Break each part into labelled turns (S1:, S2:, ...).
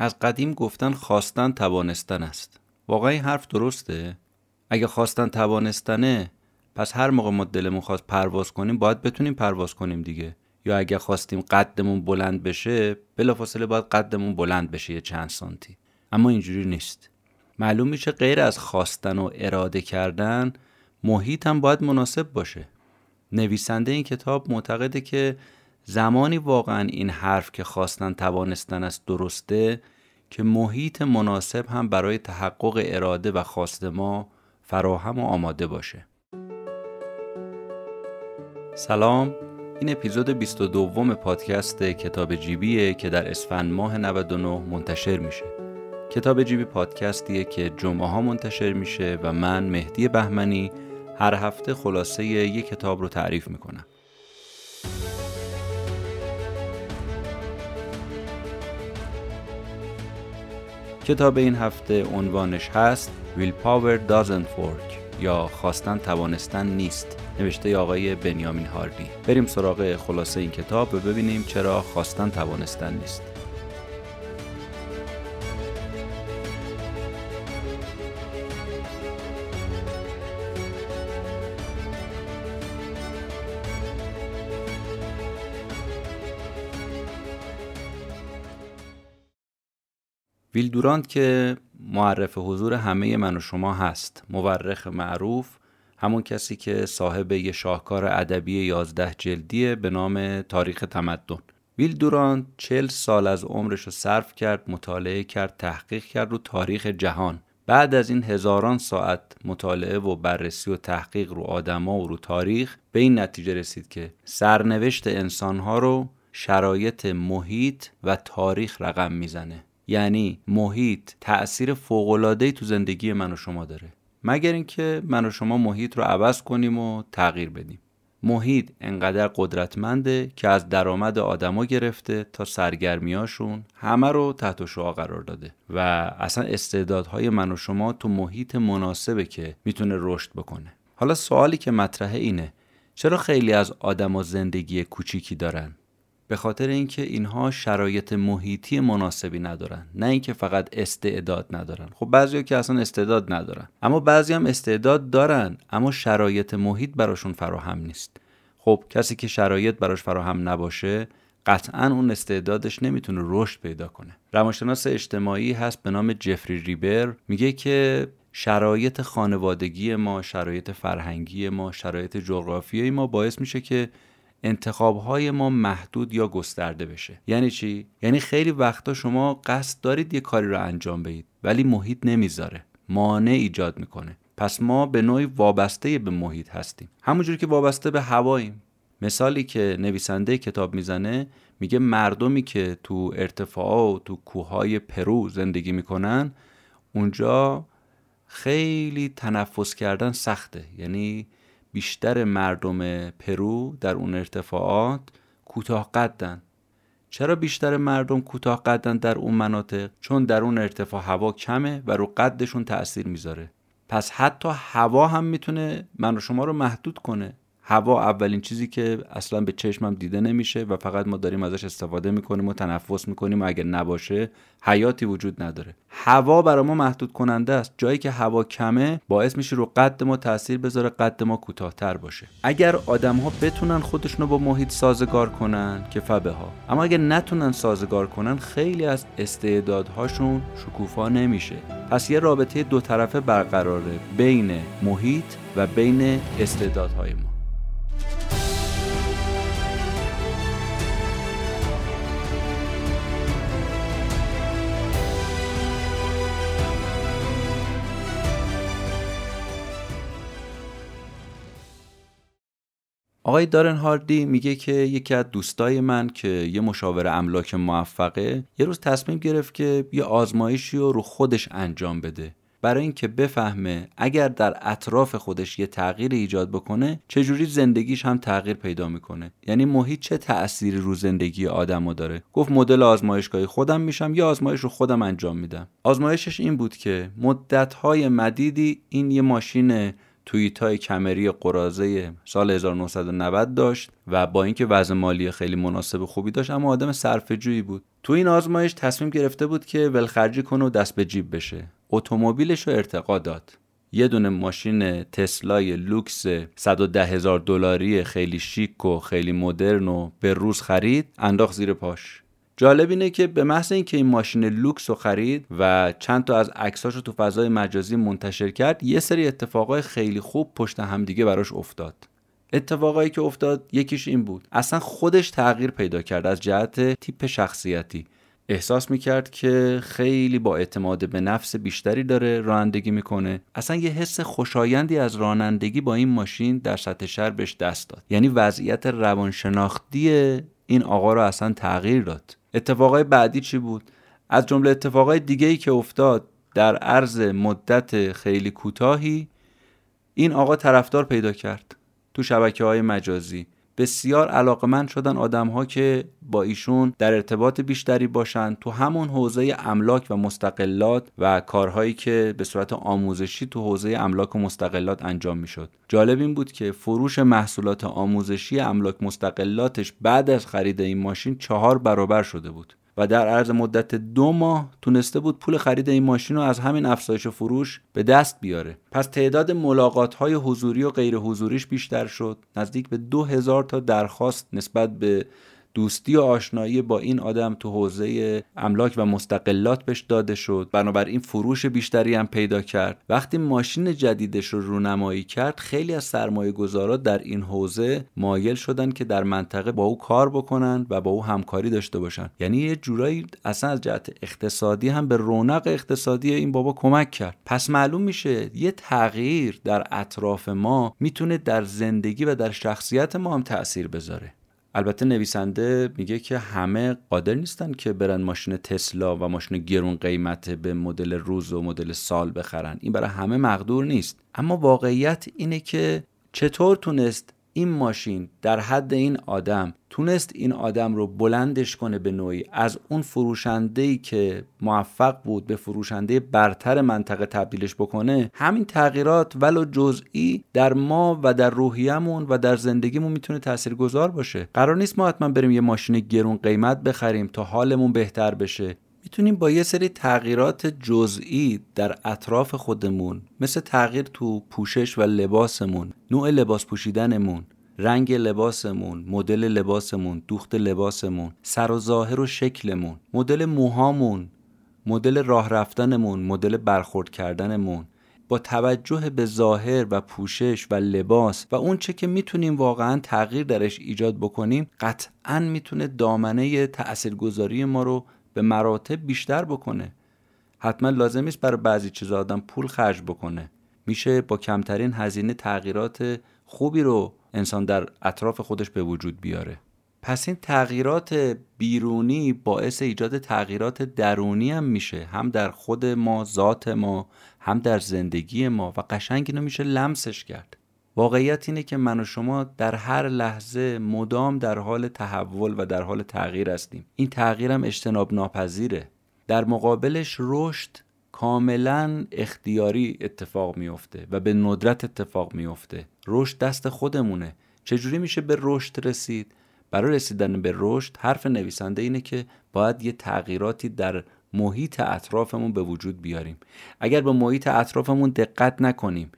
S1: از قدیم گفتن خواستن توانستن است. واقعا این حرف درسته؟ اگه خواستن توانستنه پس هر موقع ما دلمون خواست پرواز کنیم باید بتونیم پرواز کنیم دیگه. یا اگه خواستیم قدمون بلند بشه بلافاصله باید قدمون بلند بشه یه چند سانتی. اما اینجوری نیست. معلوم میشه غیر از خواستن و اراده کردن محیط هم باید مناسب باشه. نویسنده این کتاب معتقده که زمانی واقعا این حرف که خواستن توانستن است درسته که محیط مناسب هم برای تحقق اراده و خواست ما فراهم و آماده باشه. سلام این اپیزود 22 پادکست کتاب جیبیه که در اسفند ماه 99 منتشر میشه. کتاب جیبی پادکستیه که جمعه ها منتشر میشه و من مهدی بهمنی هر هفته خلاصه یک کتاب رو تعریف می‌کنم. کتاب این هفته عنوانش هست Will Power Doesn't Work یا خواستن توانستن نیست. نوشته آقای بنیامین هاردی. بریم سراغ خلاصه این کتاب و ببینیم چرا خواستن توانستن نیست. ویل دورانت که معرف حضور همه من و شما هست. مورخ معروف همون کسی که صاحب یه شاهکار ادبی یازده جلدیه به نام تاریخ تمدن. ویل دورانت چل سال از عمرش رو صرف کرد مطالعه کرد تحقیق کرد رو تاریخ جهان. بعد از این هزاران ساعت مطالعه و بررسی و تحقیق رو آدما و رو تاریخ به این نتیجه رسید که سرنوشت انسانها رو شرایط محیط و تاریخ رقم می‌زنه. یعنی محیط تأثیر فوق‌العاده‌ای تو زندگی من و شما داره. مگر اینکه من و شما محیط رو عوض کنیم و تغییر بدیم. محیط انقدر قدرتمنده که از درآمد آدما گرفته تا سرگرمیاشون همه رو تحت شعا قرار داده و اصلا استعدادهای من و شما تو محیط مناسبه که می‌تونه رشد بکنه. حالا سوالی که مطرحه اینه چرا خیلی از آدما زندگی کوچیکی دارن؟ به خاطر اینکه اینها شرایط محیطی مناسبی ندارن. نه اینکه فقط استعداد ندارن. خب بعضیا که اصلا استعداد ندارن. اما بعضی هم استعداد دارن اما شرایط محیط براشون فراهم نیست. خب کسی که شرایط براش فراهم نباشه قطعا اون استعدادش نمی‌تونه رشد پیدا کنه. روانشناس اجتماعی هست به نام جفری ریبر. میگه که شرایط خانوادگی ما شرایط فرهنگی ما شرایط جغرافیایی ما باعث میشه که انتخاب های ما محدود یا گسترده بشه. یعنی چی؟ یعنی خیلی وقتا شما قصد دارید یه کاری رو انجام بدید ولی محیط نمی‌ذاره. مانع ایجاد می‌کنه. پس ما به نوعی وابسته به محیط هستیم. همونجوری که وابسته به هواییم. مثالی که نویسنده کتاب می‌زنه میگه مردمی که تو ارتفاع و تو کوههای پرو زندگی می‌کنن اونجا خیلی تنفس کردن سخته. یعنی بیشتر مردم پرو در اون ارتفاعات کوتاه قدن. چرا بیشتر مردم کوتاه قدن در اون مناطق؟ چون در اون ارتفاع هوا کمه و رو قدشون تاثیر می‌ذاره. پس حتی هوا هم می‌تونه من و شما رو محدود کنه. هوا اولین چیزی که اصلا به چشمم دیده نمیشه و فقط ما داریم ازش استفاده می‌کنیم و تنفس می‌کنیم و اگر نباشه حیاتی وجود نداره. هوا برای ما محدود کننده است. جایی که هوا کمه باعث میشه رو قد ما تاثیر بذاره قد ما کوتاهتر باشه. اگر آدم ها بتونن خودشونو با محیط سازگار کنن که فبه ها اما اگر نتونن سازگار کنن خیلی از استعدادهاشون شکوفا نمیشه. پس یه رابطه دو طرفه برقراره بین محیط و بین استعدادهای ما. آقای دارن هاردی میگه که یکی از دوستای من که یه مشاور املاک موفقه یه روز تصمیم گرفت که یه آزمایشی رو رو خودش انجام بده. برای اینکه بفهمه اگر در اطراف خودش یه تغییر ایجاد بکنه چجوری زندگیش هم تغییر پیدا می‌کنه؟ یعنی محیط چه تأثیری رو زندگی آدمو داره؟ گفت مدل آزمایشگاهی خودم میشم یا آزمایش رو خودم انجام میدم. آزمایشش این بود که مدتهای مدیدی این یه ماشین توییت های کمری قرازه سال 1990 داشت و با اینکه وضع مالی خیلی مناسب خوبی داشت اما آدم صرفه‌جویی بود. تو این آزمایش تصمیم گرفته بود که ولخرجی کنه و دست به جیب بشه. اتومبیلش رو ارتقا داد. یه دونه ماشین تسلای لوکس 110 هزار دلاری خیلی شیک و خیلی مدرن و به روز خرید انداخت زیر پاش. جالب اینه که به محض اینکه این ماشین لوکس رو خرید و چند تا از عکساش رو تو فضای مجازی منتشر کرد یه سری اتفاقای خیلی خوب پشت همدیگه براش افتاد. اتفاقایی که افتاد یکیش این بود. اصلا خودش تغییر پیدا کرد از جهت تیپ شخصیتی. احساس می‌کرد که خیلی با اعتماد به نفس بیشتری داره رانندگی می‌کنه. اصلا یه حس خوشایندی از رانندگی با این ماشین در سطح شهر بهش دست داد. یعنی وضعیت روانشناختی این آقا رو اصلا تغییر داد. اتفاقای بعدی چی بود؟ از جمله اتفاقای دیگه ای که افتاد در عرض مدت خیلی کوتاهی این آقا طرفدار پیدا کرد تو شبکه های مجازی. بسیار علاقمند شدن آدم ها که با ایشون در ارتباط بیشتری باشن تو همون حوزه املاک و مستقلات و کارهایی که به صورت آموزشی تو حوزه املاک و مستقلات انجام می‌شد. جالب این بود که فروش محصولات آموزشی املاک مستقلاتش بعد از خرید این ماشین چهار برابر شده بود. و در عرض مدت دو ماه تونسته بود پول خرید این ماشین رو از همین افزایش فروش به دست بیاره. پس تعداد ملاقات های حضوری و غیر حضوریش بیشتر شد. نزدیک به دو هزار تا درخواست نسبت به دوستی و آشنایی با این آدم تو حوزه املاک و مستقلات بهش داده شد. بنابراین فروش بیشتری هم پیدا کرد. وقتی ماشین جدیدش رو رونمایی کرد خیلی از سرمایه گذارا در این حوزه مایل شدن که در منطقه با او کار بکنن و با او همکاری داشته باشن. یعنی یه جورایی اصلا از جهت اقتصادی هم به رونق اقتصادی این بابا کمک کرد. پس معلوم میشه یه تغییر در اطراف ما می‌تونه در زندگی و در شخصیت ما هم تاثیر بذاره. البته نویسنده میگه که همه قادر نیستن که برن ماشین تسلا و ماشین گرون قیمت به مدل روز و مدل سال بخرن. این برای همه مقدور نیست. اما واقعیت اینه که چطور تونست این ماشین در حد این آدم تونست این آدم رو بلندش کنه به نوعی. از اون فروشنده که موفق بود به فروشنده برتر منطقه تبدیلش بکنه همین تغییرات ولو جزئی در ما و در روحیمون و در زندگیمون می‌تونه تاثیرگذار باشه. قرار نیست ما حتما بریم یه ماشین گرون قیمت بخریم تا حالمون بهتر بشه. می‌تونیم با یه سری تغییرات جزئی در اطراف خودمون مثل تغییر تو پوشش و لباسمون نوع لباس پوشیدنمون رنگ لباسمون مدل لباسمون دوخت لباسمون سر و ظاهر و شکلمون مدل موهامون مدل راه رفتنمون مدل برخورد کردنمون با توجه به ظاهر و پوشش و لباس و اون چه که می‌تونیم واقعا تغییر درش ایجاد بکنیم قطعا می‌تونه دامنه تاثیرگذاری ما رو به مراتب بیشتر بکنه. حتما لازم نیست برای بعضی چیزا آدم پول خرج بکنه. میشه با کمترین هزینه تغییرات خوبی رو انسان در اطراف خودش به وجود بیاره. پس این تغییرات بیرونی باعث ایجاد تغییرات درونی هم میشه. هم در خود ما ذات ما هم در زندگی ما. و قشنگ اینو میشه لمسش کرد. واقعیت اینه که من و شما در هر لحظه مدام در حال تحول و در حال تغییر هستیم. این تغییرم اجتناب ناپذیره در مقابلش رشد کاملا اختیاری اتفاق میفته و به ندرت اتفاق میفته رشد دست خودمونه. چجوری میشه به رشد رسید؟ برای رسیدن به رشد حرف نویسنده اینه که باید یه تغییراتی در محیط اطرافمون به وجود بیاریم. اگر به محیط اطرافمون دقت نکنیم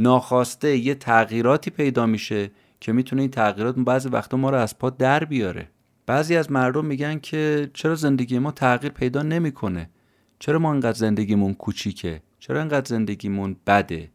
S1: ناخواسته یه تغییراتی پیدا میشه که می‌تونه این تغییرات بعضی وقتا ما رو از پا در بیاره. بعضی از مردم میگن که چرا زندگی ما تغییر پیدا نمی‌کنه؟ چرا ما انقدر زندگیمون کوچیکه؟ چرا انقدر زندگیمون بده؟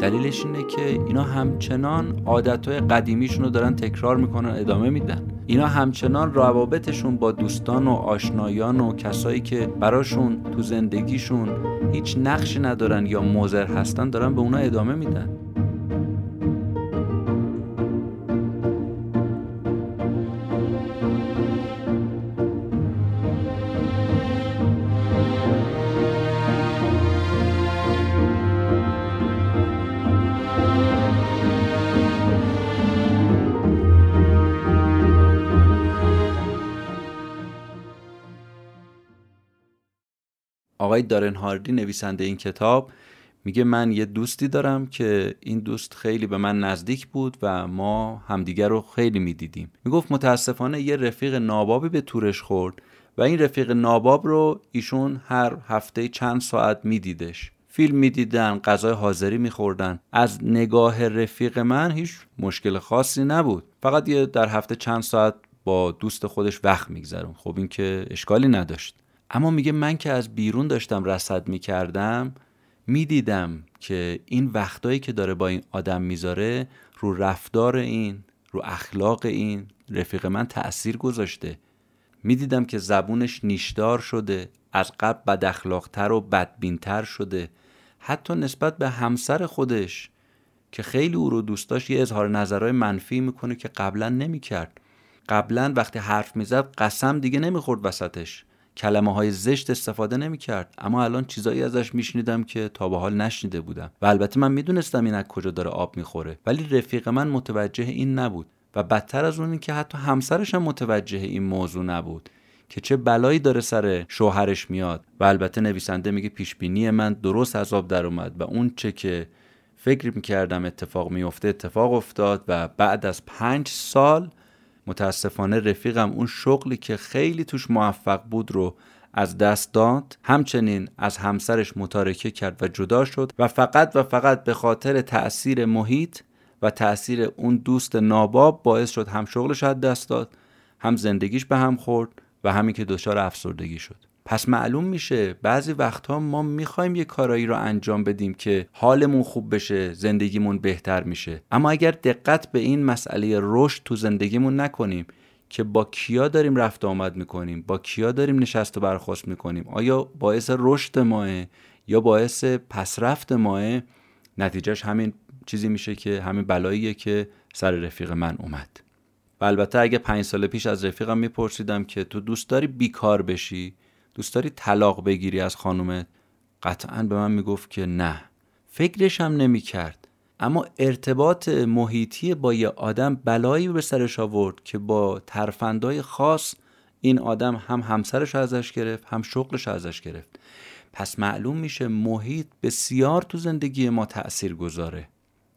S1: دلیلش اینه که اینا همچنان عادتهای قدیمیشون رو دارن تکرار می‌کنن ادامه میدن. اینا همچنان روابطشون با دوستان و آشنایان و کسایی که براشون تو زندگیشون هیچ نقشی ندارن یا مزر هستن دارن به اونا ادامه میدن. آقای دارن هاردی نویسنده این کتاب میگه من یه دوستی دارم که این دوست خیلی به من نزدیک بود و ما همدیگر رو خیلی می‌دیدیم. می‌گفت متاسفانه یه رفیق نابابی به تورش خورد و این رفیق ناباب رو ایشون هر هفته چند ساعت میدیدش. فیلم می‌دیدن غذای حاضری میخوردن. از نگاه رفیق من هیچ مشکل خاصی نبود. فقط یه در هفته چند ساعت با دوست خودش وقت میگذرون خب این که اشکالی نداشت. اما میگه من که از بیرون داشتم رصد می‌کردم می‌دیدم که این وقتایی که داره با این آدم می‌ذاره رو رفتار این رو اخلاق این رفیق من تأثیر گذاشته. می‌دیدم که زبونش نیشدار شده از قبل بد اخلاقتر و بدبینتر شده. حتی نسبت به همسر خودش که خیلی او رو دوست داشت یه اظهار نظرهای منفی می‌کنه که قبلا نمی‌کرد. قبلا وقتی حرف می‌زد قسم دیگه نمی‌خورد وسطش. کلمه های زشت استفاده نمی‌کرد. اما الان چیزایی ازش میشنیدم که تا به حال نشنیده بودم. و البته من می‌دونستم این از کجا داره آب می‌خوره. ولی رفیق من متوجه این نبود. و بدتر از اون که حتی همسرش هم متوجه این موضوع نبود. که چه بلایی داره سر شوهرش میاد. و البته نویسنده میگه پیشبینی من درست از آب در اومد. و اون چه که فکر می‌کردم اتفاق میفته اتفاق افتاد. و بعد از پنج سال متاسفانه رفیقم اون شغلی که خیلی توش موفق بود رو از دست داد همچنین از همسرش متارکه کرد و جدا شد و فقط و فقط به خاطر تأثیر محیط و تأثیر اون دوست ناباب باعث شد هم شغلش از دست داد هم زندگیش به هم خورد و همین که دچار افسردگی شد. پس معلوم میشه بعضی وقتها ما می‌خوایم یه کارایی رو انجام بدیم که حالمون خوب بشه زندگیمون بهتر میشه. اما اگر دقت به این مسئله رشد تو زندگیمون نکنیم که با کیا داریم رفت آمد می‌کنیم با کیا داریم نشست و برخواست می‌کنیم آیا باعث رشد ماه یا باعث پسرفت ماه نتیجهش همین چیزی میشه که همین بلاییه که سر رفیق من اومد. و البته اگه پنج سال پیش از رفیقم میپرسیدم که تو دوست داری بیکار بشی دوست داری طلاق بگیری از خانومت؟ قطعا به من می‌گفت که نه. فکرش هم نمی‌کرد. اما ارتباط محیطی با یه آدم بلایی به سرش آورد که با ترفندای خاص این آدم هم همسرش ازش گرفت هم شغلش ازش گرفت. پس معلوم میشه محیط بسیار تو زندگی ما تأثیر گذاره.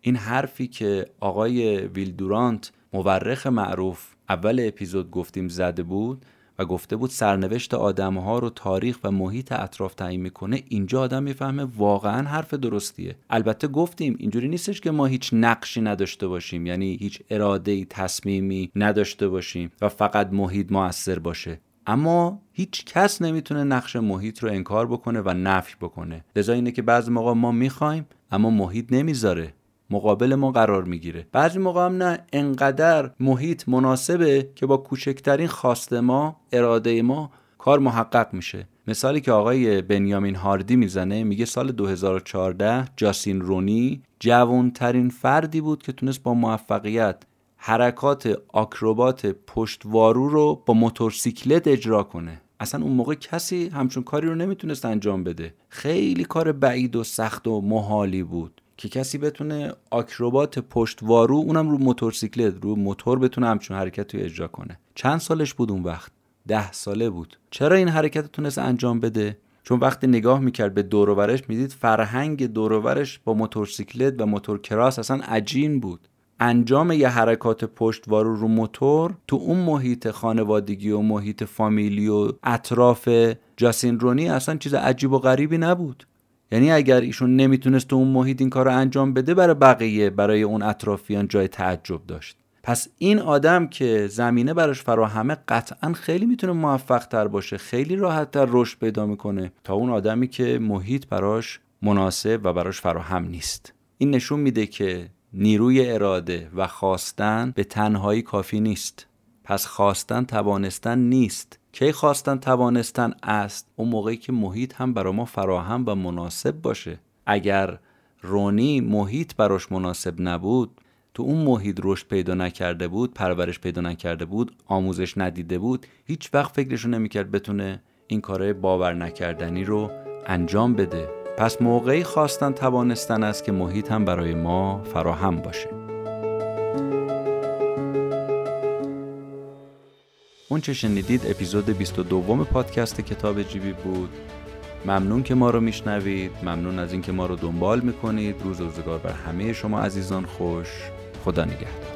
S1: این حرفی که آقای ویلدورانت مورخ معروف اول اپیزود گفتیم زده بود و گفته بود سرنوشت آدم ها رو تاریخ و محیط اطراف تعیین می‌کنه اینجا آدم می‌فهمه واقعا حرف درستیه. البته گفتیم اینجوری نیستش که ما هیچ نقشی نداشته باشیم یعنی هیچ اراده ای تصمیمی نداشته باشیم و فقط محیط موثر باشه. اما هیچ کس نمی‌تونه نقش محیط رو انکار بکنه و نفی بکنه. لذا اینه که بعضی موقع ما می‌خوایم اما محیط نمی‌ذاره. مقابل ما قرار می‌گیره. بعضی موقع هم نه انقدر محیط مناسبه که با کوچکترین خواست ما اراده ما کار محقق میشه. مثالی که آقای بنیامین هاردی می‌زنه میگه سال 2014 جاسین رونی جوانترین فردی بود که تونست با موفقیت حرکات آکروبات پشتوارو رو با موتورسیکلت اجرا کنه. اصلا اون موقع کسی همچون کاری رو نمی‌تونست انجام بده. خیلی کار بعید و سخت و محالی بود. که کسی بتونه آکروبات پشتوارو اونم رو موتورسیکلت رو موتور بتونه همچون حرکت رو اجرا کنه. چند سالش بود اون وقت؟ ده ساله بود. چرا این حرکت تونست انجام بده؟ چون وقتی نگاه می‌کرد به دوروبرش می‌دید فرهنگ دوروبرش با موتورسیکلت و موتور کراس اصلا عجین بود. انجام یه حرکات پشتوارو رو موتور تو اون محیط خانوادگی و محیط فامیلی و اطراف جاسین رونی اصلا چیز عجیب و غریبی نبود. یعنی اگر ایشون نمی‌تونست تو اون محیط این کار رو انجام بده برای بقیه برای اون اطرافیان جای تعجب داشت. پس این آدم که زمینه براش فراهمه قطعا خیلی می‌تونه موفق تر باشه خیلی راحت تر رشد پیدا می‌کنه تا اون آدمی که محیط براش مناسب و براش فراهم نیست. این نشون میده که نیروی اراده و خواستن به تنهایی کافی نیست. پس خواستن توانستن نیست. کی خواستن توانستن است؟ اون موقعی که محیط هم برای ما فراهم و مناسب باشه. اگر رونی محیط براش مناسب نبود تو اون محیط رشد پیدا نکرده بود پرورش پیدا نکرده بود آموزش ندیده بود هیچ وقت فکرشو نمی‌کرد بتونه این کارهای باور نکردنی رو انجام بده. پس موقعی خواستن توانستن است که محیط هم برای ما فراهم باشه. اون چه شنیدید؟ اپیزود 22 پادکست کتاب جیبی بود. ممنون که ما رو میشنوید. ممنون از اینکه ما رو دنبال می‌کنید. روز روزگار بر همه شما عزیزان خوش. خدا نگهدار.